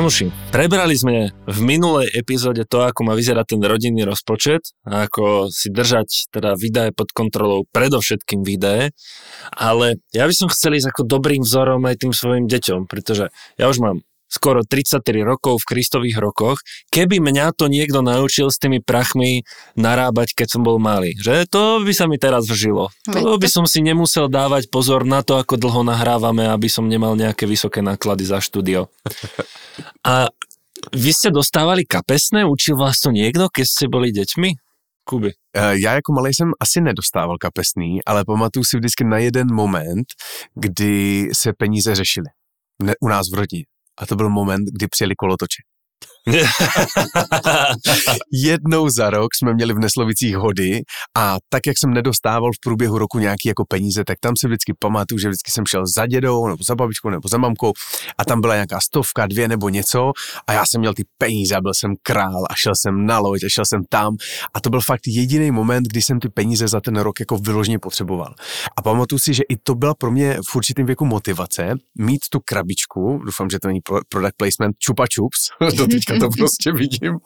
Kamuši, prebrali sme v minulej epizóde to, ako má vyzerať ten rodinný rozpočet ako si držať teda výdaje pod kontrolou, predovšetkým výdaje, ale ja by som chcel ísť ako dobrým vzorom aj tým svojim deťom, pretože ja už mám skoro 33 rokov v Kristových rokoch, keby mňa to niekto naučil s tými prachmi narábať, keď som bol malý, že to by sa mi teraz vžilo. To by som si nemusel dávať pozor na to, ako dlho nahrávame, aby som nemal nejaké vysoké náklady za štúdio. A vy ste dostávali kapesné? Učil vás to niekto, keď ste boli deťmi? Kuby. Eh, Já jako malý jsem asi nedostával kapesný, ale pamatuju si vždycky na jeden moment, kdy se peníze řešily. U nás v rodině. A to byl moment, kdy přijeli kolotoče. Jednou za rok jsme měli v Neslovicích hody a tak, jak jsem nedostával v průběhu roku nějaký jako peníze, tak tam si vždycky pamatuju, že vždycky jsem šel za dědou, nebo za babičkou, nebo za mamkou a tam byla nějaká stovka, dvě nebo něco a já jsem měl ty peníze a byl jsem král a šel jsem na loď a šel jsem tam a to byl fakt jediný moment, kdy jsem ty peníze za ten rok jako vyloženě potřeboval. A pamatuju si, že i to byla pro mě v určitém věku motivace mít tu krabičku, doufám, že to není pro- product placement, čupa chups, do teďka to prostě vidím.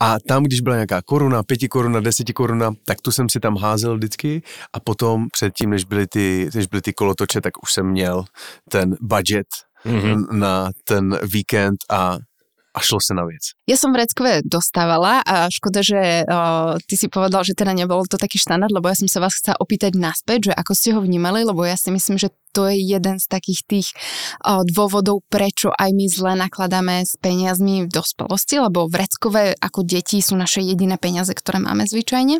A tam, když byla nějaká koruna, pěti koruna, deseti koruna, tak tu jsem si tam házel vždycky a potom předtím, než byly ty, než byly ty kolotoče, tak už jsem měl ten budget mm-hmm. na ten víkend a a šlo sa na vec. Ja som v Reckove dostávala a škoda, že o, ty si povedal, že teda nebol to taký štandard, lebo ja som sa vás chcela opýtať naspäť, že ako ste ho vnímali, lebo ja si myslím, že to je jeden z takých tých o, dôvodov, prečo aj my zle nakladáme s peniazmi v dospelosti, lebo v Reckove ako deti sú naše jediné peniaze, ktoré máme zvyčajne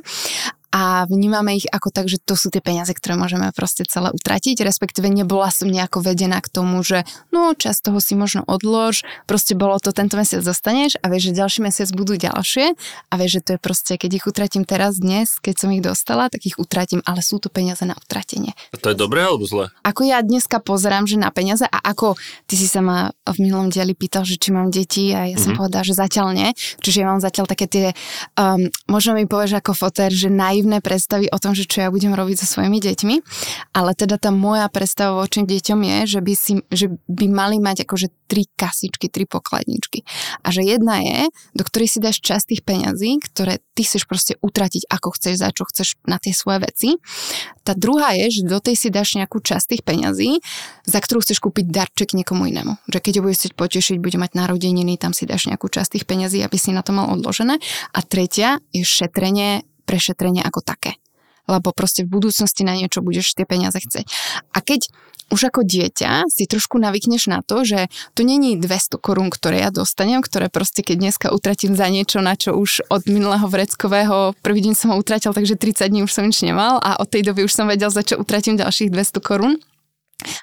a vnímame ich ako tak, že to sú tie peniaze, ktoré môžeme proste celé utratiť, respektíve nebola som nejako vedená k tomu, že no čas toho si možno odlož, proste bolo to tento mesiac zostaneš a vieš, že ďalší mesiac budú ďalšie a vieš, že to je proste, keď ich utratím teraz dnes, keď som ich dostala, tak ich utratím, ale sú to peniaze na utratenie. A to je dobré alebo zle? Ako ja dneska pozerám, že na peniaze a ako ty si sa ma v minulom dieli pýtal, že či mám deti a ja som mm-hmm. povedala, že zatiaľ nie. Čiže ja mám zatiaľ také tie, um, možno mi povieš ako fotér, že naivné predstavy o tom, že čo ja budem robiť so svojimi deťmi, ale teda tá moja predstava voči deťom je, že by, si, že by mali mať akože tri kasičky, tri pokladničky. A že jedna je, do ktorej si dáš časť tých peňazí, ktoré ty chceš proste utratiť, ako chceš, za čo chceš na tie svoje veci. Tá druhá je, že do tej si dáš nejakú časť tých peňazí, za ktorú chceš kúpiť darček niekomu inému. Že keď ho budeš chcieť potešiť, bude mať narodeniny, tam si dáš nejakú časť tých peňazí, aby si na to mal odložené. A tretia je šetrenie prešetrenie ako také. Lebo proste v budúcnosti na niečo budeš tie peniaze chcieť. A keď už ako dieťa si trošku navykneš na to, že to není 200 korún, ktoré ja dostanem, ktoré proste keď dneska utratím za niečo, na čo už od minulého vreckového prvý deň som ho utratil, takže 30 dní už som nič nemal a od tej doby už som vedel, za čo utratím ďalších 200 korún.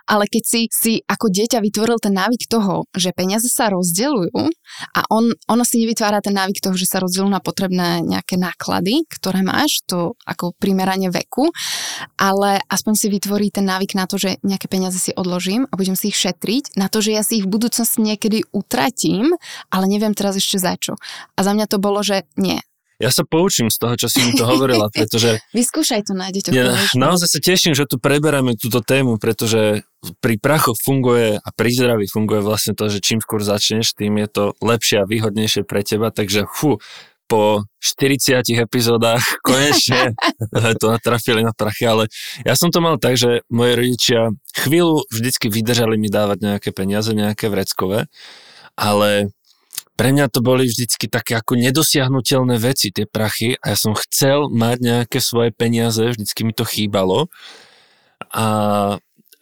Ale keď si, si ako dieťa vytvoril ten návyk toho, že peniaze sa rozdeľujú a on, ono si nevytvára ten návyk toho, že sa rozdeľujú na potrebné nejaké náklady, ktoré máš, to ako primeranie veku, ale aspoň si vytvorí ten návyk na to, že nejaké peniaze si odložím a budem si ich šetriť, na to, že ja si ich v budúcnosti niekedy utratím, ale neviem teraz ešte za čo. A za mňa to bolo, že nie, Ja sa poučím z toho, čo si mi to hovorila, pretože Vyskúšaj to na deťoch. ja, naozaj sa teším, že tu preberáme túto tému, pretože pri prachoch funguje a pri zdraví funguje vlastne to, že čím skôr začneš, tým je to lepšie a výhodnejšie pre teba, takže fú, po 40 epizódach konečne to natrafili na prachy, ale ja som to mal tak, že moje rodičia chvíľu vždycky vydržali mi dávať nejaké peniaze, nejaké vreckové, ale pre mňa to boli vždycky také ako nedosiahnutelné veci, tie prachy a ja som chcel mať nejaké svoje peniaze, vždycky mi to chýbalo a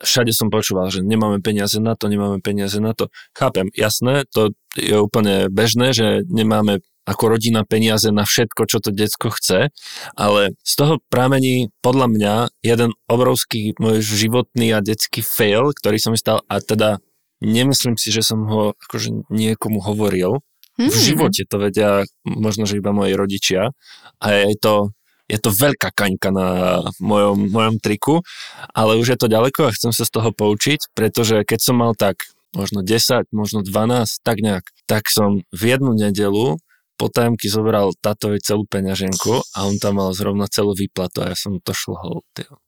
všade som počúval, že nemáme peniaze na to, nemáme peniaze na to. Chápem, jasné, to je úplne bežné, že nemáme ako rodina peniaze na všetko, čo to decko chce, ale z toho pramení podľa mňa jeden obrovský môj životný a detský fail, ktorý som stal a teda nemyslím si, že som ho akože niekomu hovoril. Mm. V živote to vedia možno, že iba moji rodičia a je to je to veľká kaňka na mojom, mojom triku, ale už je to ďaleko a chcem sa z toho poučiť, pretože keď som mal tak možno 10, možno 12, tak nejak, tak som v jednu nedelu potajomky zobral tátovi celú peňaženku a on tam mal zrovna celú výplatu a ja som to šlohol. Tyjo.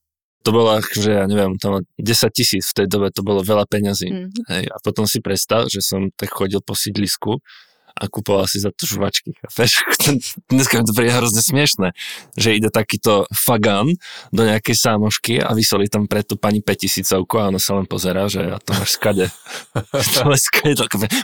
To bolo že ja neviem, tam 10 tisíc v tej dobe, to bolo veľa peňazí. Mm. Hej, a potom si predstav, že som tak chodil po sídlisku a kupoval si za to žvačky. Dneska mi to príde hrozne smiešne, že ide takýto fagán do nejakej sámošky a vysolí tam pre tú pani 5000 a ona sa len pozera, že ja to máš skade. skade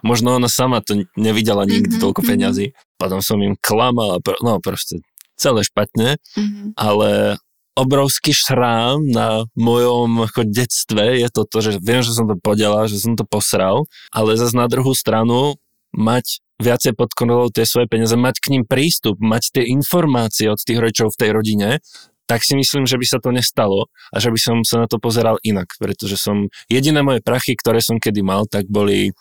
Možno ona sama to nevidela nikdy mm-hmm, toľko peňazí. Potom som im klamal, no proste celé špatne, mm-hmm. ale obrovský šrám na mojom ako detstve je toto, že viem, že som to podelal, že som to posral, ale zase na druhú stranu mať viacej pod kontrolou tie svoje peniaze, mať k ním prístup, mať tie informácie od tých rodičov v tej rodine, tak si myslím, že by sa to nestalo a že by som sa na to pozeral inak, pretože som, jediné moje prachy, ktoré som kedy mal, tak boli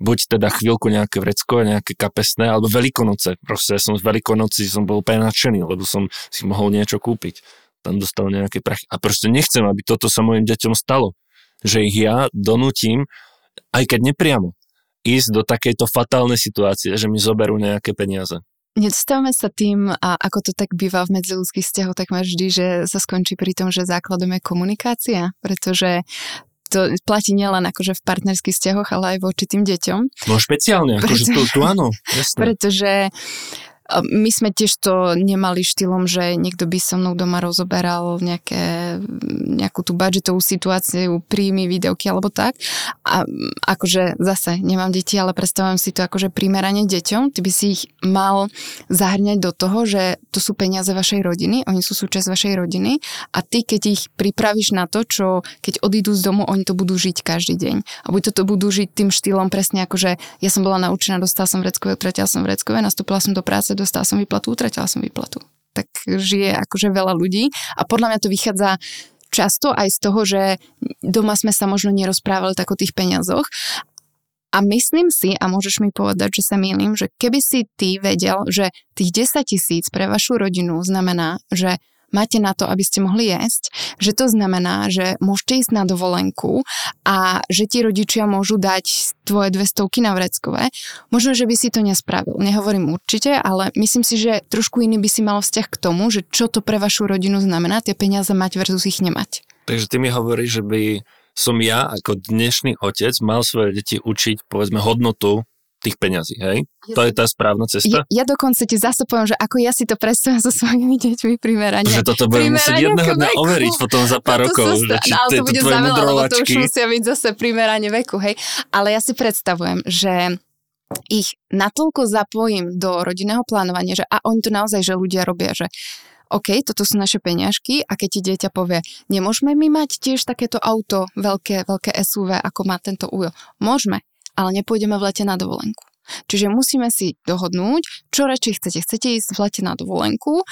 buď teda chvíľku nejaké vrecko, nejaké kapesné, alebo veľkonoce. Proste som z veľkonoci som bol úplne nadšený, lebo som si mohol niečo kúpiť. Tam dostal nejaké prachy. A proste nechcem, aby toto sa mojim deťom stalo. Že ich ja donútim, aj keď nepriamo, ísť do takejto fatálnej situácie, že mi zoberú nejaké peniaze. Nedostávame sa tým, a ako to tak býva v medziludských vzťahoch, tak máš vždy, že sa skončí pri tom, že základom je komunikácia, pretože to platí nielen akože v partnerských vzťahoch, ale aj voči tým deťom. No špeciálne, akože tu, tu áno, jasné. Pretože my sme tiež to nemali štýlom, že niekto by so mnou doma rozoberal nejaké, nejakú tú budžetovú situáciu, príjmy, videoky alebo tak. A akože zase nemám deti, ale predstavujem si to akože primeranie deťom. Ty by si ich mal zahrňať do toho, že to sú peniaze vašej rodiny, oni sú súčasť vašej rodiny a ty, keď ich pripravíš na to, čo keď odídu z domu, oni to budú žiť každý deň. A buď to budú žiť tým štýlom presne ako, že ja som bola naučená, dostala som vreckové, utratila som vreckové, nastúpila som do práce, dostala som výplatu, utratila som výplatu. Tak žije akože veľa ľudí a podľa mňa to vychádza často aj z toho, že doma sme sa možno nerozprávali tak o tých peniazoch a myslím si, a môžeš mi povedať, že sa mýlim, že keby si ty vedel, že tých 10 tisíc pre vašu rodinu znamená, že máte na to, aby ste mohli jesť, že to znamená, že môžete ísť na dovolenku a že ti rodičia môžu dať tvoje dve stovky na vreckové. Možno, že by si to nespravil. Nehovorím určite, ale myslím si, že trošku iný by si mal vzťah k tomu, že čo to pre vašu rodinu znamená, tie peniaze mať versus ich nemať. Takže ty mi hovoríš, že by som ja ako dnešný otec mal svoje deti učiť povedzme hodnotu tých peňazí, hej? Ja to je tá správna cesta? Ja, ja dokonca ti zase poviem, že ako ja si to predstavím so svojimi deťmi primerane. Že toto budem musieť jedného dňa overiť potom za pár rokov. Že či ale to bude veľa, lebo to už musia byť zase primerane veku, hej? Ale ja si predstavujem, že ich natoľko zapojím do rodinného plánovania, že a oni to naozaj, že ľudia robia, že OK, toto sú naše peňažky a keď ti dieťa povie, nemôžeme my mať tiež takéto auto, veľké, veľké SUV, ako má tento Ujo. Môžeme, ale nepôjdeme v lete na dovolenku. Čiže musíme si dohodnúť, čo radšej chcete. Chcete ísť v lete na dovolenku,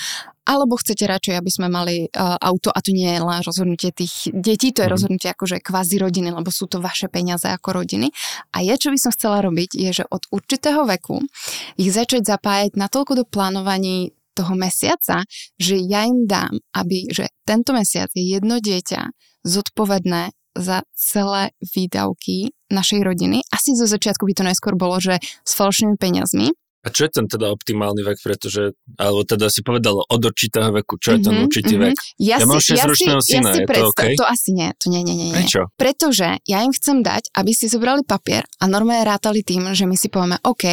alebo chcete radšej, aby sme mali uh, auto a to nie je len rozhodnutie tých detí, to je mm. rozhodnutie akože kvázi rodiny, lebo sú to vaše peniaze ako rodiny. A ja, čo by som chcela robiť, je, že od určitého veku ich začať zapájať natoľko do plánovaní toho mesiaca, že ja im dám, aby, že tento mesiac je jedno dieťa zodpovedné za celé výdavky našej rodiny. Asi zo začiatku by to najskôr bolo, že s falošnými peniazmi. A čo je ten teda optimálny vek, pretože, alebo teda si povedala od určitého veku, čo je ten mm-hmm, určitý mm-hmm. vek? Ja, ja si, mám 6-ročného ja si, syna, ja si je predstav, to okay? To asi nie, to nie, nie, nie. Prečo? Pretože ja im chcem dať, aby si zobrali papier a normálne rátali tým, že my si povieme, OK,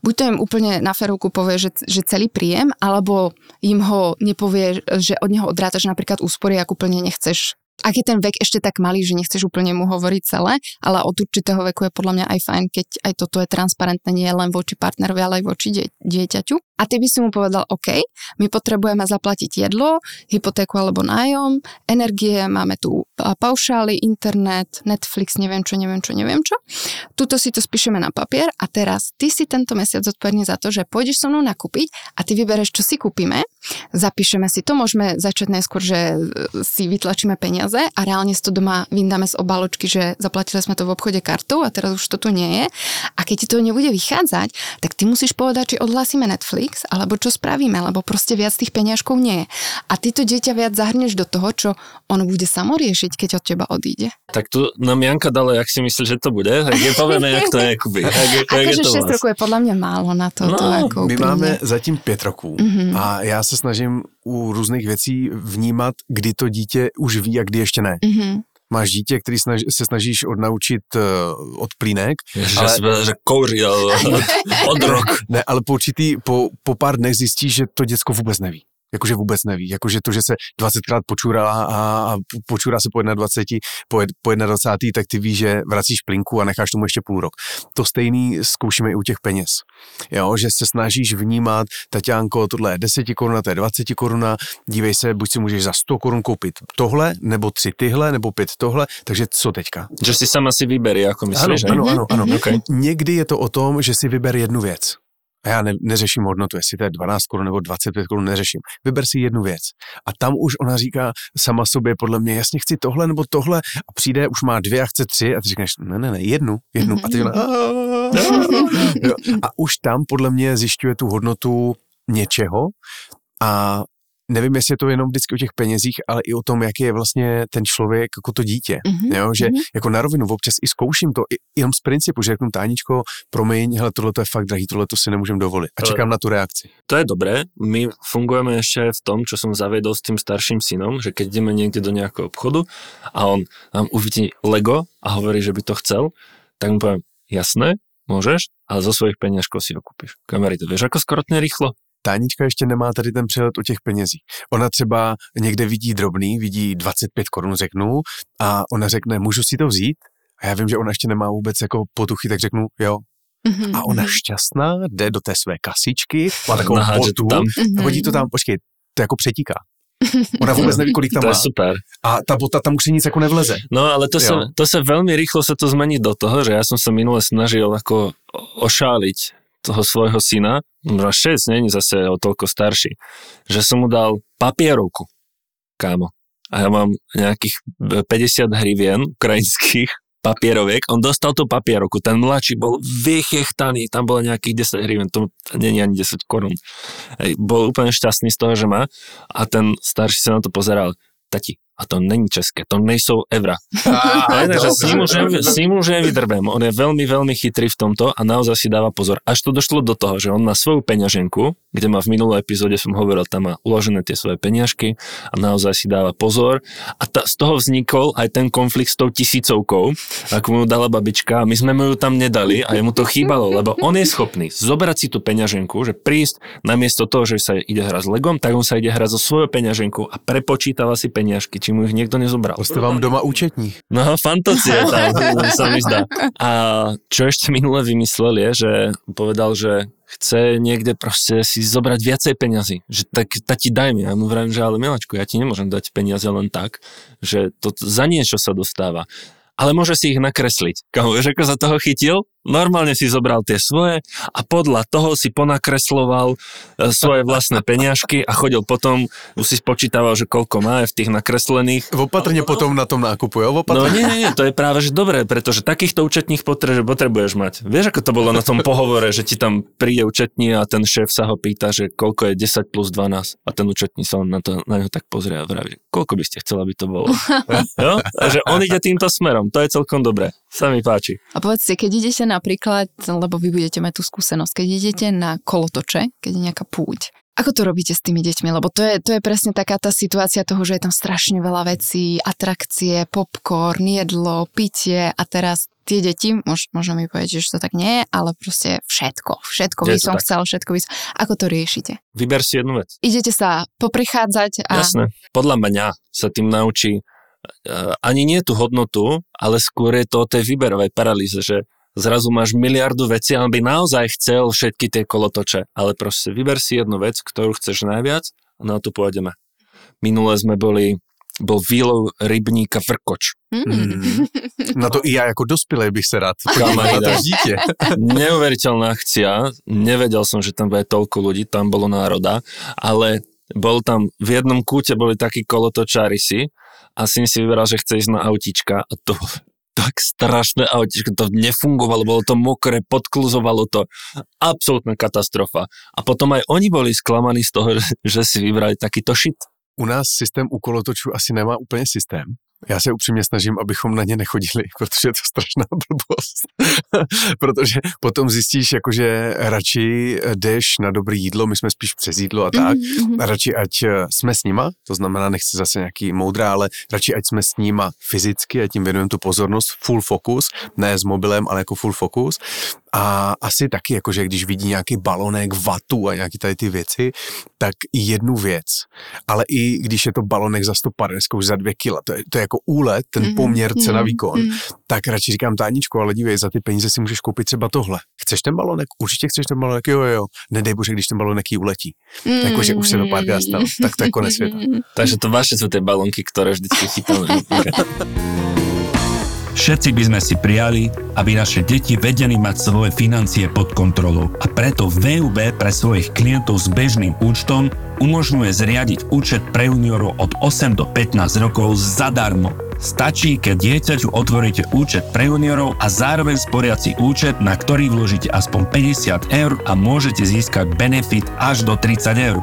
buď to im úplne na ferovku povie, že, že celý príjem, alebo im ho nepovie, že od neho odrátaš napríklad úspory, ak úplne nechceš ak je ten vek ešte tak malý, že nechceš úplne mu hovoriť celé, ale od určitého veku je podľa mňa aj fajn, keď aj toto je transparentné nie len voči partnerovi, ale aj voči die- dieťaťu. A ty by si mu povedal, OK, my potrebujeme zaplatiť jedlo, hypotéku alebo nájom, energie, máme tu paušály, internet, Netflix, neviem čo, neviem čo, neviem čo. Tuto si to spíšeme na papier a teraz ty si tento mesiac zodpovedný za to, že pôjdeš so mnou nakúpiť a ty vybereš, čo si kúpime, zapíšeme si to, môžeme začať najskôr, že e, si vytlačíme peniaze a reálne si to doma vyndáme z obaločky, že zaplatili sme to v obchode kartou a teraz už to tu nie je. A keď ti to nebude vychádzať, tak ty musíš povedať, či odhlásime Netflix, alebo čo spravíme, lebo proste viac tých peniažkov nie je. A ty to dieťa viac zahrneš do toho, čo ono bude samo riešiť, keď od teba odíde. Tak tu nám Janka dala, jak si myslíš, že to bude, tak je povieme, jak to je, Kuby. Jak, je- jak je Akože to u 6 vás. rokov je podľa mňa málo na to. No, to ako My úprimne. máme zatím pět roků Mhm. a já se snažím u různých věcí vnímat, kdy to dítě už ví a kdy ještě ne. Mhm. Máš dítě, který snaž, se snažíš odnaučit uh, od plínek, Ježiš, Ale- povedal, že kouří ale od rok. ne, ale po určitý, po, po pár dnech zjistíš, že to děcko vůbec neví. Jakože vůbec neví. Jakože to, že se 20krát počurala a, a počurá se po 21, po, po 21, tak ty víš, že vracíš plinku a necháš tomu ještě půl rok. To stejný zkoušíme i u těch peněz. Jo, že se snažíš vnímat, Tatiánko, tohle je 10 koruna, to je 20 koruna, dívej se, buď si můžeš za 100 korun koupit tohle, nebo tři tyhle, nebo pět tohle, takže co teďka? Že si sama si vyberí, ako Ano, myslíš, že? ano, ano, ano. Okay. Někdy je to o tom, že si vyber jednu věc. A já ne, neřeším hodnotu, jestli to je 12 korun nebo 25 korun, neřeším. Vyber si jednu věc. A tam už ona říká sama sobě, podle mě, jasně chci tohle nebo tohle a přijde, už má dvě a chce tři a ty říkáš, ne, ne, ne, jednu, jednu. A ty Jo. a už tam podle mě zjišťuje tu hodnotu něčeho a nevím, jestli je to jenom vždycky o těch penězích, ale i o tom, jaký je vlastně ten člověk jako to dítě. Mhm. Jo, že Mhm. jako na rovinu občas i zkouším to, i, jenom z principu, že řeknu Táničko, promiň, hele, tohle to je fakt drahý, tohle to si nemůžem dovolit. A čekám na tu reakci. To je dobré. My fungujeme ešte v tom, čo som zaviedol s tým starším synom, že keď ideme niekde do nejakého obchodu a on nám uvidí Lego a hovorí, že by to chcel, tak mu poviem, jasné, môžeš, ale zo svojich peňažkov si ho kúpiš. Kamery, to vieš, ako skorotne rýchlo? Tánička ještě nemá tady ten přehled o těch penězích. Ona třeba někde vidí drobný, vidí 25 korun, řeknu, a ona řekne, můžu si to vzít? A já vím, že ona ještě nemá vůbec jako potuchy, tak řeknu, jo. Mhm. A ona šťastná jde do té své kasičky, má takovou Naháže potu, tam. Mhm. hodí to tam, počkej, to jako přetíká. Ona vůbec neví, kolik tam To má. je super. A ta bota tam už nic jako nevleze. No ale to Jo. sa, to sa veľmi rýchlo sa to zmení do toho, že ja som sa minule snažil ako ošáliť toho svojho syna, možno 6, není zase o toľko starší, že som mu dal papierovku, kámo. A ja mám nejakých 50 hrivien ukrajinských papieroviek. On dostal tú papierovku, ten mladší bol vychechtaný, tam bolo nejakých 10 hrivien, to není ani 10 korún. Bol úplne šťastný z toho, že má. A ten starší sa na to pozeral, tati, a to není české, to nejsou evra. A takže s ním, už, s ním už nevydrbem. On je veľmi, veľmi chytrý v tomto a naozaj si dáva pozor. Až to došlo do toho, že on má svoju peňaženku, kde má v minulej epizóde som hovoril, tam má uložené tie svoje peňažky a naozaj si dáva pozor. A ta, z toho vznikol aj ten konflikt s tou tisícovkou, ako mu dala babička a my sme mu ju tam nedali a jemu to chýbalo, lebo on je schopný zobrať si tú peňaženku, že prísť namiesto toho, že sa ide hrať s legom, tak on sa ide hrať so svojou peňaženku a prepočítava si peňažky, či mu ich niekto nezobral. To jste vám doma účetní. No, fantácia tam, sa mi zdá. A čo ešte minule vymyslel je, že povedal, že chce niekde proste si zobrať viacej peňazí. Že tak, tak ti daj mi. Ja mu vravím, že ale milačku, ja ti nemôžem dať peniaze len tak, že to za niečo sa dostáva. Ale môže si ich nakresliť. Kamu, vieš, ako sa toho chytil? Normálne si zobral tie svoje a podľa toho si ponakresloval e, svoje vlastné peňažky a chodil potom, už si spočítaval, že koľko má v tých nakreslených Opatrně potom na tom nákupu, jo? No nie, nie, nie, to je práve že dobré, pretože takýchto účetních potre- potrebuješ mať. Vieš, ako to bolo na tom pohovore, že ti tam príde účetní a ten šéf sa ho pýta, že koľko je 10 plus 12 a ten účetní sa on na, to, na ňo tak pozrie a vraví, koľko by ste chcela, aby to bolo. jo? A že on ide týmto smerom, to je celkom dobré. Sa mi páči. A povedzte, keď idete napríklad, lebo vy budete mať tú skúsenosť, keď idete na kolotoče, keď je nejaká púť, ako to robíte s tými deťmi? Lebo to je, to je presne taká tá situácia toho, že je tam strašne veľa vecí, atrakcie, popcorn, jedlo, pitie a teraz tie deti, mož, možno mi povedať, že to tak nie je, ale proste všetko, všetko by som tak. chcel, všetko by som... Ako to riešite? Vyber si jednu vec. Idete sa poprichádzať a... Jasné. Podľa mňa sa tým naučí uh, ani nie tú hodnotu, ale skôr je to o tej výberovej paralýze, že zrazu máš miliardu vecí, ale by naozaj chcel všetky tie kolotoče, ale proste vyber si jednu vec, ktorú chceš najviac a na to pôjdeme. Minule sme boli byl výlov rybníka Vrkoč. Mm. Na to i já jako dospělý bych se rád na to dítě. Neuveriteľná akcia, nevedel som, že tam bude toľko ľudí, tam bolo národa, ale bol tam, v jednom kúte boli takí kolotočári si a syn si vyberal, že chce ísť na autička a to tak strašné autičko, to nefungovalo, bolo to mokré, podkluzovalo to. Absolutná katastrofa. A potom aj oni boli sklamaní z toho, že si vybrali takýto šit. U nás systém u kolotočů asi nemá úplně systém. Já se upřímně snažím, abychom na ně nechodili, protože je to strašná blbost. protože potom zjistíš, jakože radši jdeš na dobré jídlo, my jsme spíš přes jídlo a tak, mm-hmm. a radši ať eh, jsme s nima, to znamená, nechci zase nějaký moudrá, ale radši ať jsme s nima fyzicky a tím věnujeme tu pozornost, full focus, ne s mobilem, ale jako full focus. A asi taky, jakože když vidí nějaký balonek, vatu a nějaký tady ty věci, tak jednu věc. Ale i když je to balonek za 150, už za 2 kila, to je, to je jako úlet, ten mm-hmm. poměr cena výkon, mm-hmm. tak radši říkám, Táničko, ale dívej, za ty peníze si můžeš koupit třeba tohle. Chceš ten balonek? Určitě chceš ten balonek, jo, jo. Nedej bože, když ten balonek jí uletí. Mm-hmm. Jakože už se to párkrát stalo, tak to je konec světa. Takže to vaše jsou ty balonky, které vždycky chytáme. Všetci by sme si prijali, aby naše deti vedeli mať svoje financie pod kontrolou a preto VUB pre svojich klientov s bežným účtom umožňuje zriadiť účet pre juniorov od 8 do 15 rokov zadarmo. Stačí, keď dieťaťu otvoríte účet pre juniorov a zároveň sporiaci účet, na ktorý vložíte aspoň 50 eur a môžete získať benefit až do 30 eur.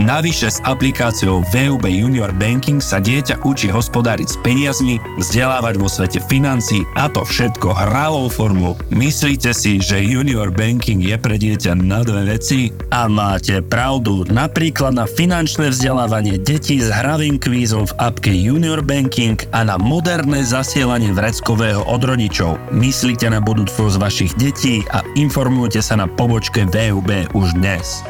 Navyše s aplikáciou VUB Junior Banking sa dieťa učí hospodáriť s peniazmi, vzdelávať vo svete financí a to všetko hravou formou. Myslíte si, že Junior Banking je pre dieťa na dve veci? A máte pravdu. Napríklad na finančné vzdelávanie detí s hravým kvízom v appke Junior Banking a na moderné zasielanie vreckového od rodičov. Myslíte na budúcnosť vašich detí a informujte sa na pobočke VUB už dnes.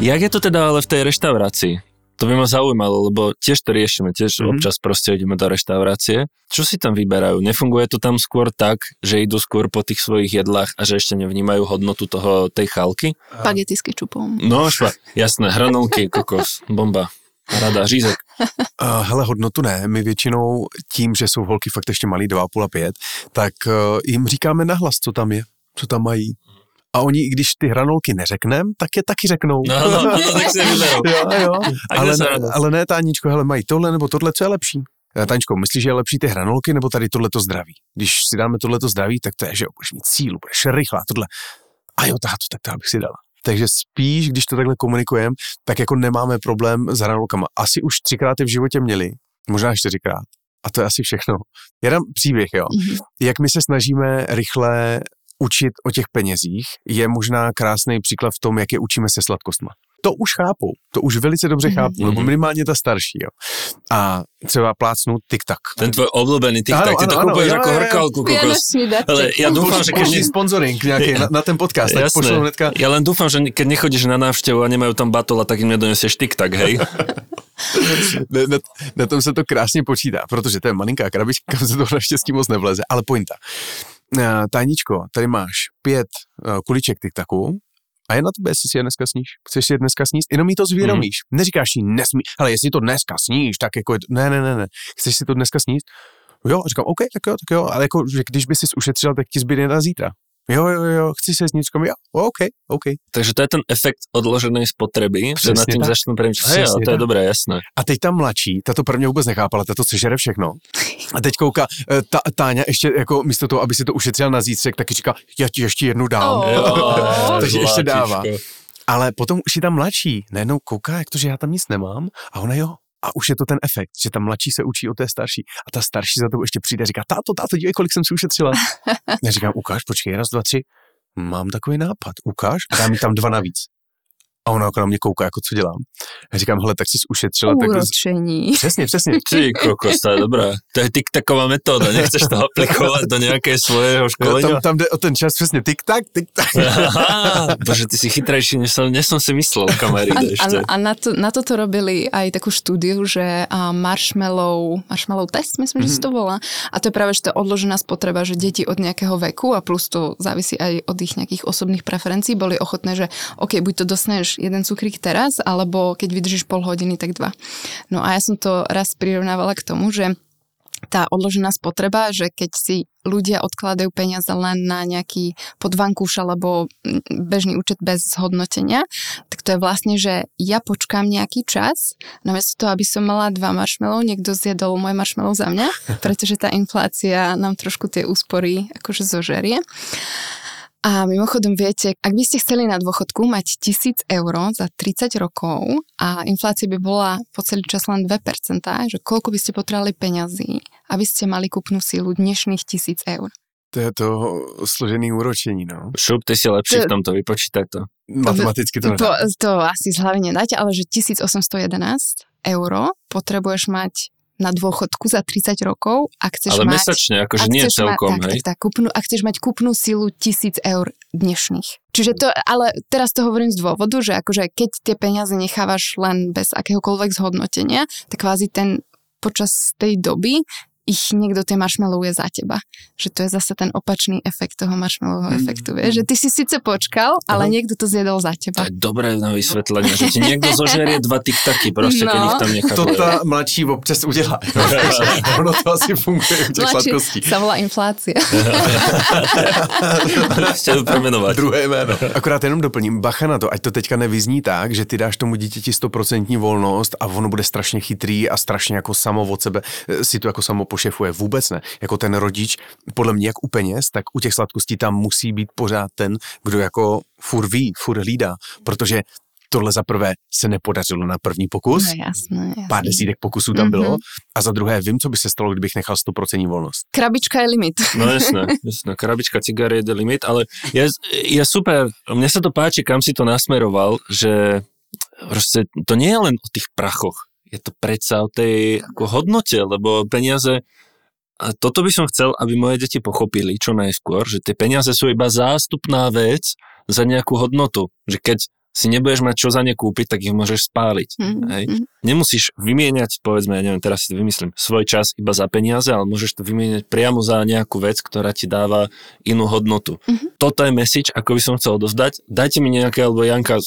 Jak je to teda ale v tej reštaurácii? To by ma zaujímalo, lebo tiež to riešime, tiež mm-hmm. občas proste ideme do reštaurácie. Čo si tam vyberajú? Nefunguje to tam skôr tak, že idú skôr po tých svojich jedlách a že ešte nevnímajú hodnotu toho, tej chalky? Spagety s kečupom. No, šva, jasné, hranolky, kokos, bomba. Rada, řízek. Uh, hele, hodnotu ne. My většinou tím, že jsou holky fakt ještě malý, 2,5 a 5, tak uh, jim říkáme nahlas, co tam je, co tam mají a oni, i když ty hranolky neřeknem, tak je taky řeknou. No, no, no tak si jo, jo. Ale, ne, ale ne, Táničko, hele, mají tohle nebo tohle, co je lepší? Táničko, myslíš, že je lepší ty hranolky nebo tady tohleto zdraví? Když si dáme tohleto zdraví, tak to je, že budeš mít cíl, budeš rychlá, tohle. A jo, táto, tak to bych si dala. Takže spíš, když to takhle komunikujeme, tak jako nemáme problém s hranolkama. Asi už třikrát je v životě měli, možná čtyřikrát. A to je asi všechno. Já dám příběh, jo. Mm-hmm. Jak my se snažíme rychle učit o těch penězích je možná krásný příklad v tom, jak je učíme se sladkostma. To už chápou, to už velice dobře mm-hmm. chápou, nebo minimálně ta starší. Jo. A třeba plácnu TikTok. Ten tvoj obľúbený TikTok, ty to ano, kupuješ ako hrkalku, kokos. Ale ja dúfam, že keď... Ne... sponsoring nejaký na, na ten podcast, tak pošlú hnedka. Ja len dúfam, že keď nechodíš na návštevu a nemajú tam batola, tak im nedonesieš TikTok, hej? na, na, na, tom se to krásně počítá, protože to je malinká krabička, kam se to naštěstí moc nevleze, ale pointa. Eh, Tajničko, tady máš pět uh, kuliček tiktaků a je na tebe, jestli si je dneska sníš. Chceš si je dneska sníst? Jenom mi to zvědomíš. Mm. Neříkáš si nesmí, ale jestli to dneska sníš, tak jako je to, ne, ne, ne, ne. Chceš si to dneska sníst? Jo, a říkám, OK, tak jo, tak jo, ale jako, že když by si ušetřil, tak ti zbyde na zítra. Jo, jo, jo, chci se s ničkom, jo, OK, OK. Takže to je ten efekt odloženej spotreby, Přesně že nad tím začnu přemýšlet. Hej, to je dobré, jasné. A teď ta mladší, ta to prvně vůbec nechápala, ta to sežere všechno. A teď kouká, eh, ta, Táňa ještě jako místo toho, aby si to ušetřil na zítřek, taky říká, já ti ještě jednu dám. Oh, jo, Takže ještě dává. Ale potom už je tam mladší, najednou kouká, jak to, že já tam nic nemám a ona jo, a už je to ten efekt, že ta mladší se učí o té starší a ta starší za to ještě přijde a říká, táto, táto, dívej, kolik jsem si ušetřila. Já říkám, ukáž, počkej, raz, dva, tři, mám takový nápad, ukáž a dám mi tam dva navíc. A ona okolo mě kouká, jako co dělám. A říkám, hele, tak jsi ušetřila. Tak... Úročení. Přesně, přesně. Ty kokos, to je dobrá. To je tiktaková metóda, nechceš to aplikovať do nejakej svojho školenia? Tam, tam jde o ten čas přesně tik-tak, tik-tak. Aha, bože, ty si chytrejší, než som, než som si myslel, kamery A, ešte. a, a na, to, na toto robili aj takú štúdiu, že marshmallow, marshmallow test, myslím, mm-hmm. že si to volá. A to je práve, že to je odložená spotreba, že deti od nejakého veku a plus to závisí aj od ich nejakých osobných preferencií, boli ochotné, že OK, buď to dostaneš jeden cukrík teraz, alebo keď vydržíš pol hodiny, tak dva. No a ja som to raz prirovnávala k tomu, že tá odložená spotreba, že keď si ľudia odkladajú peniaze len na nejaký podvankúš alebo bežný účet bez zhodnotenia, tak to je vlastne, že ja počkám nejaký čas, namiesto toho, aby som mala dva marshmallow, niekto zjedol moje marshmallow za mňa, pretože tá inflácia nám trošku tie úspory akože zožerie. A mimochodom viete, ak by ste chceli na dôchodku mať 1000 eur za 30 rokov a inflácia by bola po celý čas len 2%, že koľko by ste potrebovali peňazí, aby ste mali kúpnu sílu dnešných 1000 eur. To je to složený úročení, no. Šup, ty si lepší v tomto, vypočítaj to. Matematicky to To, nedá. to asi z hlavy nedáte, ale že 1811 eur potrebuješ mať na dôchodku za 30 rokov, ak chceš Ale mať... mesačne, akože ak nie celkom, tak, hej? Tak, tak, kúpnu, ak chceš mať kúpnu sílu 1000 eur dnešných. Čiže to, ale teraz to hovorím z dôvodu, že akože keď tie peniaze nechávaš len bez akéhokoľvek zhodnotenia, tak kvázi ten počas tej doby ich niekto tie marshmallowuje za teba. Že to je zase ten opačný efekt toho marshmallowého Mm. efektu. Vieš? Že ty si síce počkal, ale niekto to zjedol za To teba. je dobré na vysvetlenie, že ti niekto zožerie dva tiktaky, proste, keď No. ich tam necháš. To ta mladší občas udělá. ono to asi funguje u těch Mladší sladkostí. sa volá inflácia. Premenovať. Druhé jméno. Akorát jenom doplním, bacha na to, ať to teďka nevyzní tak, že ty dáš tomu dítěti 100% volnost a ono bude strašně chytrý a strašně jako samo od sebe si to jako samo pošefuje. Vůbec ne. Jako ten rodič, podle mě jak u peněz, tak u těch sladkostí tam musí být pořád ten, kdo jako fur ví, fur hlídá, protože tohle za prvé se nepodařilo na první pokus, No jasné, jasné. pár desítek pokusů tam Mhm. bylo a za druhé vím, co by se stalo, kdybych nechal 100% volnost. Krabička je limit. No jasné, jasné, krabička cigariet je limit, ale je, je super, mne sa to páči, kam si to nasmeroval, že proste to nie je len o tých prachoch, je to predsa o tej ako hodnote, lebo peniaze, a toto by som chcel, aby moje deti pochopili čo najskôr, že tie peniaze sú iba zástupná vec za nejakú hodnotu, že keď si nebudeš mať čo za ne kúpiť, tak ich môžeš spáliť. Mhm, Hej. mhm. Nemusíš vymieňať, povedzme, ja neviem, teraz si to vymyslím, svoj čas iba za peniaze, ale môžeš to vymieňať priamo za nejakú vec, ktorá ti dáva inú hodnotu. Mhm. Toto je message, ako by som chcel odovzdať. Dajte mi nejaké, alebo Janka,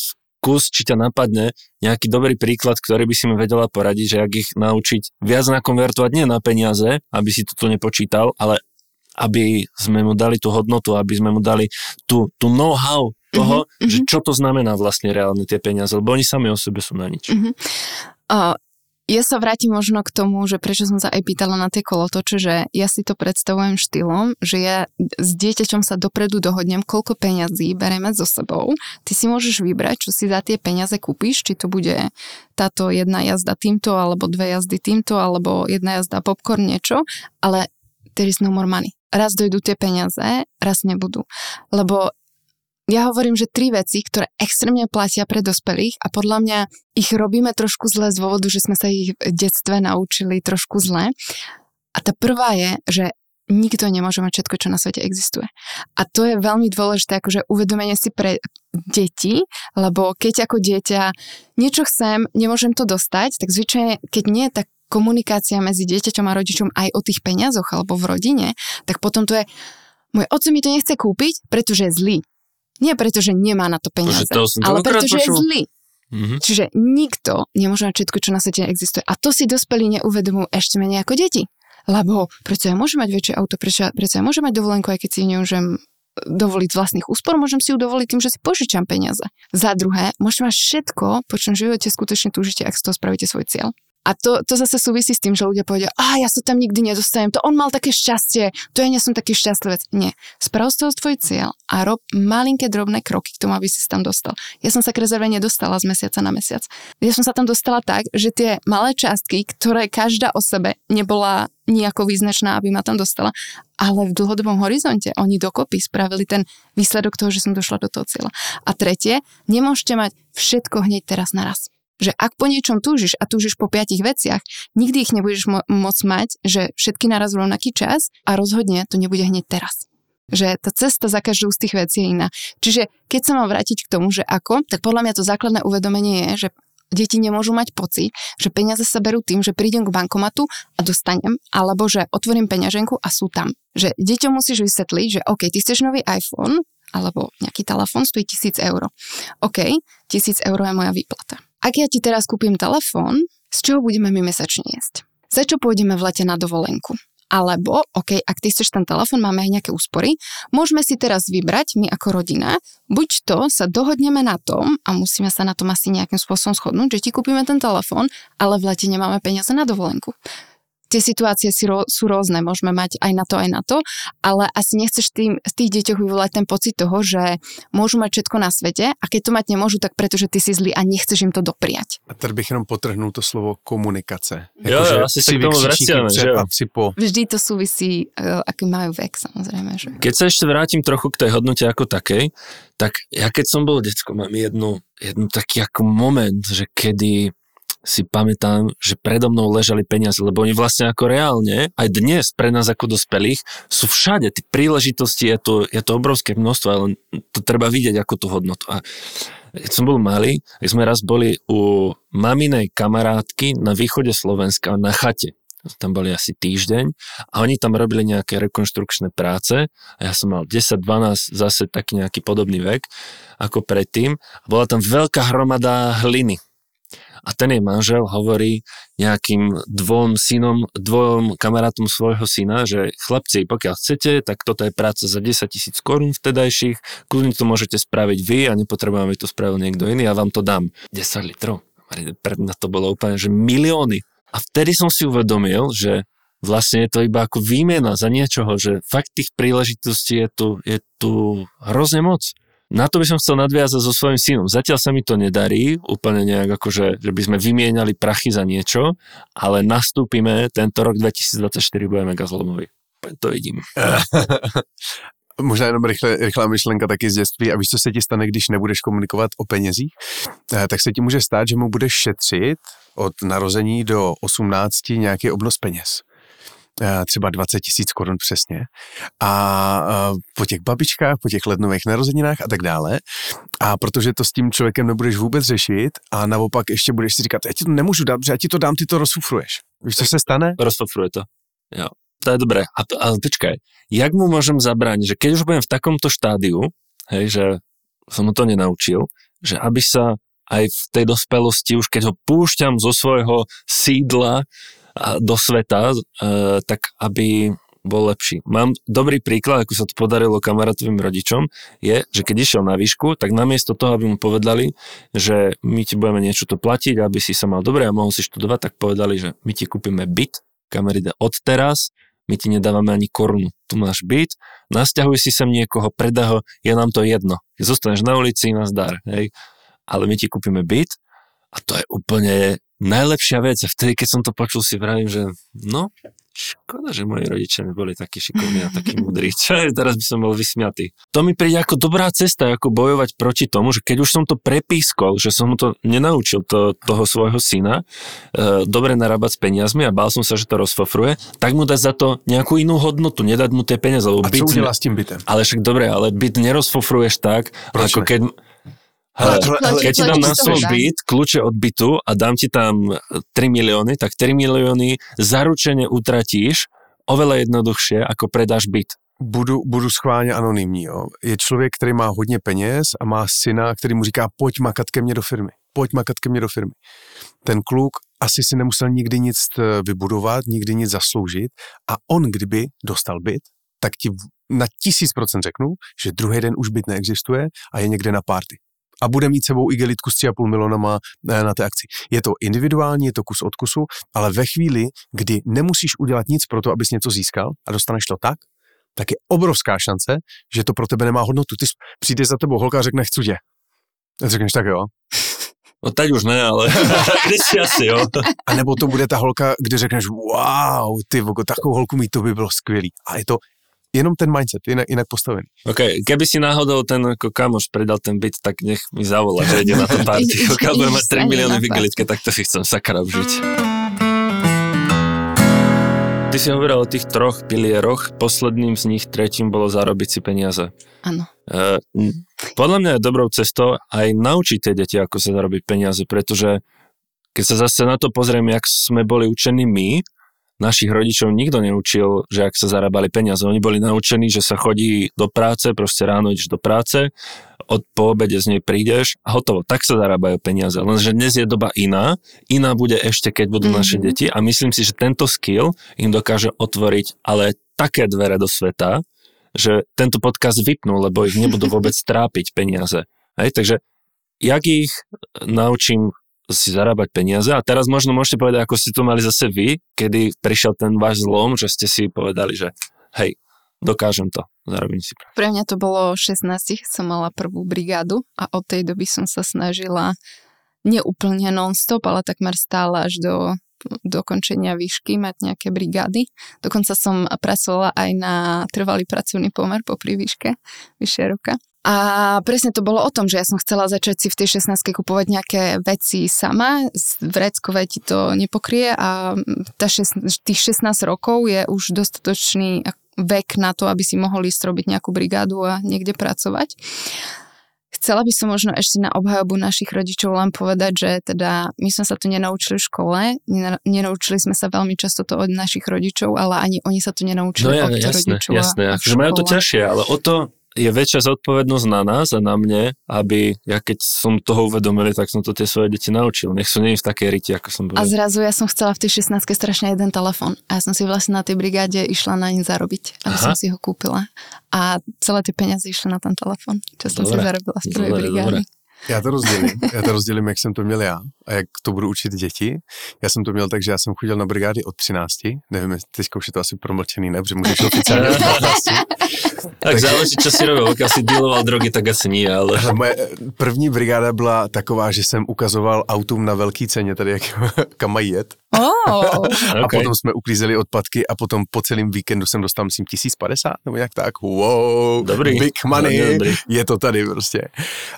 skús, či ťa napadne nejaký dobrý príklad, ktorý by si mi vedela poradiť, že ak ich naučiť viac nakonvertovať nie na peniaze, aby si toto nepočítal, ale aby sme mu dali tú hodnotu, aby sme mu dali tú, tú know-how toho, Mhm, že čo to znamená vlastne reálne tie peniaze, lebo oni sami o sebe sú na nič. Mhm. Uh, ja sa vrátim možno k tomu, že prečo som sa aj pýtala na tie kolotoče, že ja si to predstavujem štýlom, že ja s dieťaťom sa dopredu dohodnem, koľko peňazí bereme so sebou. Ty si môžeš vybrať, čo si za tie peniaze kúpiš, či to bude táto jedna jazda týmto, alebo dve jazdy týmto, alebo jedna jazda popcorn, niečo, ale there is no more money. Raz dojdú tie peniaze, raz nebudú. Lebo ja hovorím, že tri veci, ktoré extrémne platia pre dospelých a podľa mňa ich robíme trošku zle z dôvodu, že sme sa ich v detstve naučili trošku zle. A tá prvá je, že nikto nemôže mať všetko, čo na svete existuje. A to je veľmi dôležité, akože uvedomenie si pre deti, lebo keď ako dieťa niečo chcem, nemôžem to dostať, tak zvyčajne, keď nie, tak komunikácia medzi dieťaťom a rodičom aj o tých peniazoch alebo v rodine, tak potom to je môj oco mi to nechce kúpiť, pretože je zlý. Nie preto, že nemá na to peniaze, to som ale preto, že je zlý. Mhm. Čiže nikto nemôže mať všetko, čo na svete existuje. A to si dospelí neuvedomujú ešte menej ako deti. Lebo prečo ja môžem mať väčšie auto, prečo, prečo ja môžem mať dovolenku, aj keď si nemôžem dovoliť z vlastných úspor, môžem si ju dovoliť tým, že si požičam peniaze. Za druhé, môžete mať všetko, po čom živote skutočne túžite, ak z toho spravíte svoj cieľ. A to, to zase súvisí s tým, že ľudia povedia, a ja sa tam nikdy nedostanem, to on mal také šťastie, to ja nie som taký šťastlivec. Nie. Sprav z toho tvoj cieľ a rob malinké drobné kroky k tomu, aby si sa tam dostal. Ja som sa k rezerve nedostala z mesiaca na mesiac. Ja som sa tam dostala tak, že tie malé částky, ktoré každá o sebe nebola nejako význačná, aby ma tam dostala, ale v dlhodobom horizonte oni dokopy spravili ten výsledok toho, že som došla do toho cieľa. A tretie, nemôžete mať všetko hneď teraz naraz že ak po niečom túžiš a túžiš po piatich veciach, nikdy ich nebudeš mo- môcť mať, že všetky naraz v rovnaký čas a rozhodne to nebude hneď teraz. Že tá cesta za každou z tých vecí je iná. Čiže keď sa mám vrátiť k tomu, že ako, tak podľa mňa to základné uvedomenie je, že deti nemôžu mať pocit, že peniaze sa berú tým, že prídem k bankomatu a dostanem, alebo že otvorím peňaženku a sú tam. Že deťom musíš vysvetliť, že OK, ty chceš nový iPhone, alebo nejaký telefón stojí 1000 eur. OK, 1000 eur je moja výplata. Ak ja ti teraz kúpim telefón, z čoho budeme my mesačne jesť? Za čo pôjdeme v lete na dovolenku? Alebo, OK, ak ty chceš ten telefón, máme aj nejaké úspory, môžeme si teraz vybrať my ako rodina, buď to sa dohodneme na tom, a musíme sa na tom asi nejakým spôsobom shodnúť, že ti kúpime ten telefón, ale v lete nemáme peniaze na dovolenku tie situácie si ro, sú rôzne, môžeme mať aj na to, aj na to, ale asi nechceš tým, z tých deťoch vyvolať ten pocit toho, že môžu mať všetko na svete a keď to mať nemôžu, tak pretože ty si zlý a nechceš im to dopriať. A tady bych jenom potrhnul to slovo komunikace. Jo, Jako, jo, asi si k tomu vraciame, po. Vždy to súvisí, uh, aký majú vek, samozrejme. Že... Keď sa ešte vrátim trochu k tej hodnote ako takej, tak ja keď som bol decko, mám jednu, jednu taký ako moment, že kedy si pamätám, že predo mnou ležali peniaze, lebo oni vlastne ako reálne, aj dnes pre nás ako dospelých, sú všade, tie príležitosti, je to, je to obrovské množstvo, ale to treba vidieť ako tú hodnotu. A keď som bol malý, tak sme raz boli u maminej kamarátky na východe Slovenska na chate. Tam boli asi týždeň a oni tam robili nejaké rekonštrukčné práce a ja som mal 10-12, zase taký nejaký podobný vek ako predtým. Bola tam veľká hromada hliny a ten jej manžel hovorí nejakým dvom synom, dvom kamarátom svojho syna, že chlapci, pokiaľ chcete, tak toto je práca za 10 tisíc korún vtedajších, kľudne to môžete spraviť vy a nepotrebujem, aby to spravil niekto iný, ja vám to dám. 10 litrov. Pred mňa to bolo úplne, že milióny. A vtedy som si uvedomil, že vlastne je to iba ako výmena za niečoho, že fakt tých príležitostí je tu, je tu hrozne moc na to by som chcel nadviazať so svojím synom. Zatiaľ sa mi to nedarí, úplne nejak akože, že by sme vymieniali prachy za niečo, ale nastúpime tento rok 2024, budeme mega. To vidím. Možná jenom rychle, rychlá myšlenka taky z dětství. A víš, co se ti stane, když nebudeš komunikovat o penězích? Eh, Tak se ti může stát, že mu budeš šetřit od narození do 18 nějaký obnos peněz. Eh, Třeba 20 tisíc korun přesně. A eh, po těch babičkách, po těch lednových narozeninách a tak dále. A protože to s tím člověkem nebudeš vůbec řešit a naopak ještě budeš si říkat, já ti to nemůžu dát, protože já ti to dám, ty to rozfufruješ. Víš, co se stane? Rozfofruje to. Jo. To je dobré. A, ale počkaj, jak mu môžem zabrániť, že keď už budem v takomto štádiu, hej, že som mu to nenaučil, že aby sa aj v tej dospelosti, už keď ho púšťam zo svojho sídla a do sveta, e, tak aby bol lepší. Mám dobrý príklad, ako sa to podarilo kamarátovým rodičom, je, že keď išiel na výšku, tak namiesto toho, aby mu povedali, že my ti budeme niečo to platiť, aby si sa mal dobre a mohol si študovať, tak povedali, že my ti kúpime byt, kameride od teraz, my ti nedávame ani korunu. Tu máš byt, nasťahuj si sem niekoho, predá ho, je nám to jedno. Zostaneš na ulici, nazdar, hej. Ale my ti kúpime byt a to je úplne najlepšia vec. A vtedy, keď som to počul, si vravím, že no, škoda, že moji rodičia neboli takí šikovní a takí múdri. Čo je, teraz by som bol vysmiatý. To mi príde ako dobrá cesta, ako bojovať proti tomu, že keď už som to prepískol, že som mu to nenaučil to, toho svojho syna, e, dobre narábať s peniazmi a bál som sa, že to rozfofruje, tak mu dať za to nejakú inú hodnotu, nedať mu tie peniaze. Lebo A byt co udělá s tím bytem? ale však dobre, ale byt nerozfofruješ tak, Proč ako keď... Ale- ale- keď ti dám na svoj byt, kľúče od bytu a dám ti tam 3 milióny, tak 3 milióny zaručene utratíš oveľa jednoduchšie, ako predáš byt. Budu, budu schválně anonymní. Jo. Je člověk, který má hodně peněz a má syna, který mu říká, pojď makat ke mně do firmy. Pojď makat ke mně do firmy. Ten kluk asi si nemusel nikdy nic eh, vybudovat, nikdy nic zasloužit a on, kdyby dostal byt, tak ti na tisíc procent řeknu, že druhý den už byt neexistuje a je někde na párty. A bude mít sebou igelitku s 3,5 milionama eh, na té akci. Je to individuální, je to kus od kusu, ale ve chvíli, kdy nemusíš udělat nic pro to, abys něco získal a dostaneš to tak, tak je obrovská šance, že to pro tebe nemá hodnotu. Ty přijde za tebou holka a řekne, chci tě. A řekneš, tak jo. No teď už ne, ale si asi, jo. A nebo to bude ta holka, kde řekneš, wow, ty takovou holku mít, to by bylo skvělý. A je to jenom ten mindset, inak, inak postavený. OK, keby si náhodou ten ako kamoš predal ten byt, tak nech mi zavolá, že ide na to party. Pokiaľ budem mať 3 milióny v igelitke, tak to si chcem sakra vžiť. Ty si hovoril o tých troch pilieroch, posledným z nich, tretím bolo zarobiť si peniaze. Áno. Uh, podľa mňa je dobrou cestou aj naučiť tie deti, ako sa zarobiť peniaze, pretože keď sa zase na to pozrieme, jak sme boli učení my, našich rodičov nikto neučil, že ak sa zarábali peniaze. Oni boli naučení, že sa chodí do práce, proste ráno ideš do práce, od po obede z nej prídeš a hotovo. Tak sa zarábajú peniaze. Lenže dnes je doba iná. Iná bude ešte, keď budú mm-hmm. naše deti a myslím si, že tento skill im dokáže otvoriť ale také dvere do sveta, že tento podcast vypnú, lebo ich nebudú vôbec trápiť peniaze. Hej, takže jak ich naučím si zarábať peniaze a teraz možno môžete povedať, ako ste to mali zase vy, kedy prišiel ten váš zlom, že ste si povedali, že hej, dokážem to, zarobím si. Pre mňa to bolo 16, som mala prvú brigádu a od tej doby som sa snažila neúplne non-stop, ale takmer stále až do dokončenia výšky, mať nejaké brigády. Dokonca som pracovala aj na trvalý pracovný pomer po výške, vyššia ruka. A presne to bolo o tom, že ja som chcela začať si v tej 16 kupovať nejaké veci sama, vreckové ti to nepokrie a tá šest, tých 16 rokov je už dostatočný vek na to, aby si mohol ísť robiť nejakú brigádu a niekde pracovať. Chcela by som možno ešte na obhajobu našich rodičov len povedať, že teda my sme sa to nenaučili v škole, nenaučili sme sa veľmi často to od našich rodičov, ale ani oni sa to nenaučili no ja, od jasné, rodičov. Jasné, akože majú to ťažšie, ale o to je väčšia zodpovednosť na nás a na mne, aby ja keď som toho uvedomil, tak som to tie svoje deti naučil. Nech sú nie v takej riti, ako som bol. A zrazu ja som chcela v tej 16 strašne jeden telefón a ja som si vlastne na tej brigáde išla na ne zarobiť, aby Aha. som si ho kúpila. A celé tie peniaze išli na ten telefón, čo som dobre. si zarobila z prvej brigády. Dobre. Já to rozdělím. Já to rozdělím, jak jsem to měl já a jak to budu učit děti. Já jsem to měl tak, že já jsem chodil na brigády od 13. Nevím, teďka už je to asi promlčený, ne? Protože můžeš oficiálně od 15. tak záleží, čo si robil. Pokud si dealoval drogy, tak asi nie, ale... Moje první brigáda byla taková, že jsem ukazoval autům na velký ceně, tady jak, kam mají jet. Oh. a okay. potom jsme uklízeli odpadky a potom po celém víkendu jsem dostal, myslím, 1050 nebo jak tak. Wow, dobrý. big money, dobrý. je to tady prostě.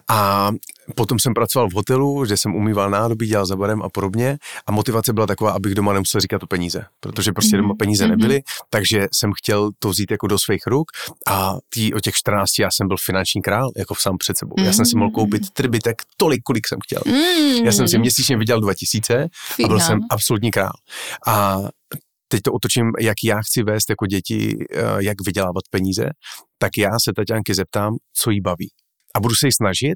A potom jsem pracoval v hotelu, že jsem umýval nádobí, dělal za barem a podobně. A motivace byla taková, abych doma nemusel říkat o peníze, protože prostě doma mhm. peníze mm-hmm. nebyly, takže jsem chtěl to vzít jako do svých ruk a tý, o těch 14 já jsem byl finanční král, jako sám před sebou. Mm-hmm. Já jsem si mohl koupit trbitek tolik, kolik jsem chtěl. Mm-hmm. Já jsem si měsíčně vydělal 2000 a byl jsem absolutní král. A teď to otočím, jak já chci vést jako děti, eh, jak vydělávat peníze, tak já se Tatianky zeptám, co jí baví. A budu se jí snažit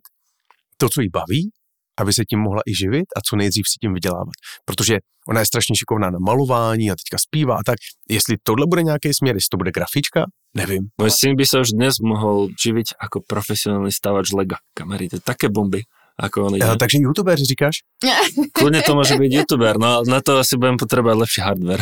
to, co jí baví, aby se tím mohla i živit a co nejdřív si tím vydělávat. Protože ona je strašně šikovná na malování a teďka zpívá a tak. Jestli tohle bude nějaký směr, jestli to bude grafička, nevím. Můj syn by se už dnes mohl živit jako profesionální stavač Lega kamery. To je také bomby. Ako on ja, takže youtuber říkáš? Kľudne to môže byť youtuber, no na to asi budem potrebovať lepší hardware.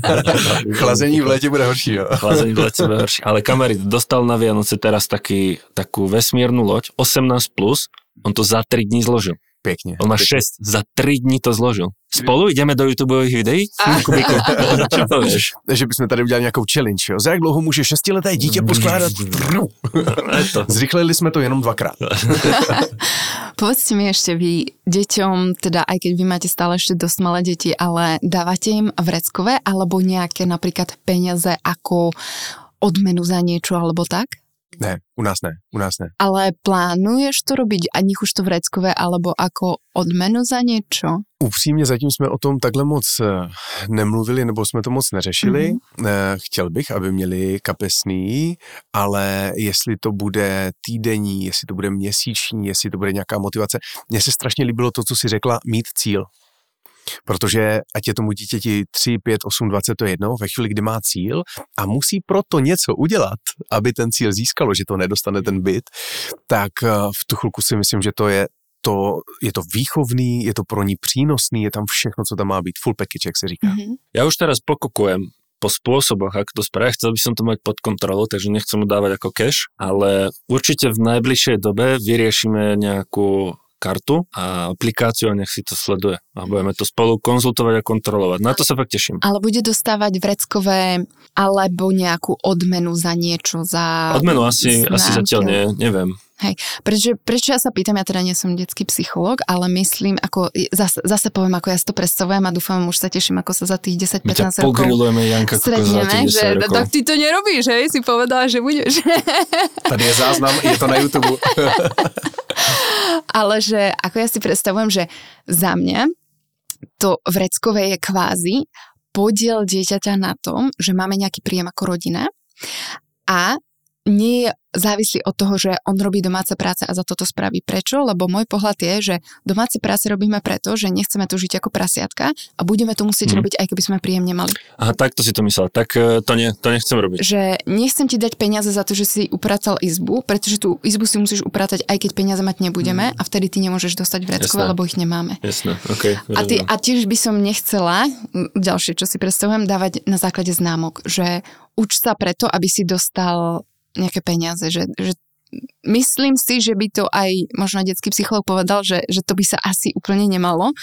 Chlazení v lete bude horší, jo. Chlazení v lete bude horší. Ale kamery, dostal na Vianoce teraz taký, takú vesmírnu loď, 18+, plus, on to za 3 dní zložil. Pěkně. On má 6, za 3 dní to zložil. Spolu ideme do YouTubeových videí? Kubíku, čo povieš? Že bychom tady udělali nějakou challenge, jo? Za jak dlouho může šestileté dítě poskládat? Zrychlili jsme to jenom dvakrát. Povedzte mi ešte vy, deťom, teda aj keď vy máte stále ešte dosť malé deti, ale dávate im vreckové alebo nejaké napríklad peniaze ako odmenu za niečo alebo tak? Ne, u nás ne, u nás ne. Ale plánuješ to robiť, a nich už to vreckové, alebo ako odmenu za něco? Upřímně zatím jsme o tom takhle moc eh, nemluvili, nebo jsme to moc neřešili. Mm-hmm. Chtěl bych, aby měli kapesný, ale jestli to bude týdenní, jestli to bude měsíční, jestli to bude nějaká motivace. Mně se strašně líbilo to, co si řekla, mít cíl. Protože ať je tomu dítěti 3, 5, 8, 20, to je jedno, ve chvíli, kdy má cíl a musí proto něco udělat, aby ten cíl získalo, že to nedostane ten byt, tak eh, v tu chvilku si myslím, že to je to, je to výchovný, je to pro ní přínosný, je tam všechno, co tam má být, full package, jak se říká. Mhm. Ja už teraz pokukujem po spôsoboch, ako to spraviť. Chcel by som to mať pod kontrolou, takže nechcem mu dávať ako cash, ale určite v najbližšej dobe vyriešime nejakú kartu a aplikáciu a nech si to sleduje. A budeme to spolu konzultovať a kontrolovať. Na to sa fakt teším. Ale bude dostávať vreckové alebo nejakú odmenu za niečo, za... Odmenu asi, asi zatiaľ nie, neviem. Hej, prečo, prečo ja sa pýtam, ja teda nie som detský psychológ, ale myslím, ako, zase, zase poviem, ako ja si to predstavujem a dúfam, už sa teším, ako sa za tých My ťa 10-15 rokov Janka, stretneme, tých 10 že rokov. tak ty to nerobíš, hej, si povedala, že budeš. Tady je záznam, je to na YouTube. ale že ako ja si predstavujem, že za mňa to vreckové je kvázi podiel dieťaťa na tom, že máme nejaký príjem ako rodina a nie je závislí od toho, že on robí domáce práce a za toto spraví. Prečo? Lebo môj pohľad je, že domáce práce robíme preto, že nechceme tu žiť ako prasiatka a budeme to musieť Mhm. robiť, aj keby sme príjem nemali. Aha, takto si to myslel. Tak e, to, nie, to nechcem robiť. Že nechcem ti dať peniaze za to, že si upratal izbu, pretože tú izbu si musíš upratať, aj keď peniaze mať nebudeme a vtedy ty nemôžeš dostať vreckové, lebo ich nemáme. Jasné, OK. A, ty, a tiež by som nechcela, ďalšie, čo si predstavujem, dávať na základe známok, že uč sa preto, aby si dostal nejaké peniaze, že, že myslím si, že by to aj možno detský psycholog povedal, že, že to by sa asi úplne nemalo,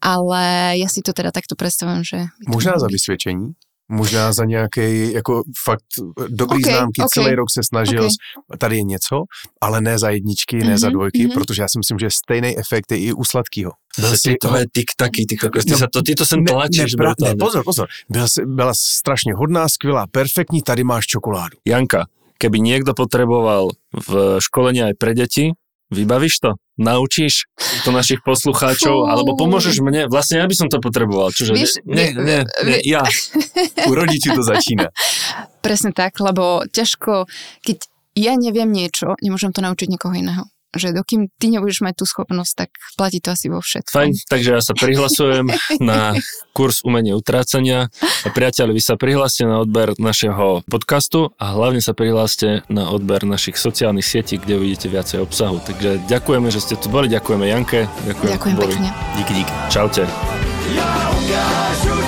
ale ja si to teda takto predstavujem, že... Možná za byť. vysvědčení, možná za nějaký jako fakt dobrý Ok, známky, ok, celý rok se snažil, ok. tady je něco, ale ne za jedničky, ne za Mhm, dvojky, mhm. protože já si myslím, že stejný efekt je i u sladkého. Byl si tvoje tik-taky, ty kokos, ty, No, sa to, ty to sem Ne, tlačíš, ne, pra, ne, pozor, pozor. Byla, si- byla strašně hodná, skvělá, perfektní, tady máš čokoládu. Janka, keby niekto potreboval v školení aj pre deti, vybavíš to? Naučíš to našich poslucháčov? Fú. Alebo pomôžeš mne? Vlastne ja by som to potreboval. Čože, Vieš, ne, ne, ne, ne, ja. U rodičů to začíná. Presne tak, lebo ťažko, keď ja neviem niečo, nemôžem to naučiť niekoho iného. Že dokým ty nebudeš mať tú schopnosť, tak platí to asi vo všetkom. Fajn, takže ja sa prihlasujem na kurz umenie utrácania. A priateľi, vy sa prihláste na odber našeho podcastu a hlavne sa prihláste na odber našich sociálnych sietí, kde uvidíte viacej obsahu. Takže ďakujeme, že ste tu boli, ďakujeme Janke, ďakujem, Ďakujem pekne. Díky, díky. Čaute. Ukážu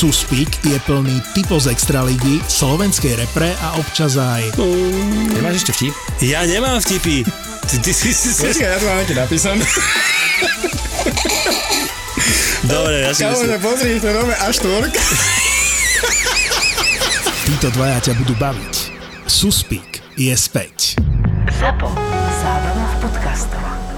Suspík je plný typov z extraligy, slovenskej repre a občas aj Nemáš ešte vtip? Ja nemám vtipy. Ty, ty si si... si... ja to mám napísané. Dobre, ja si myslím. pozri, to nové A4. títo dvaja ťa budú baviť. Suspík je späť. ZAPO. Zábrná v podcastovách.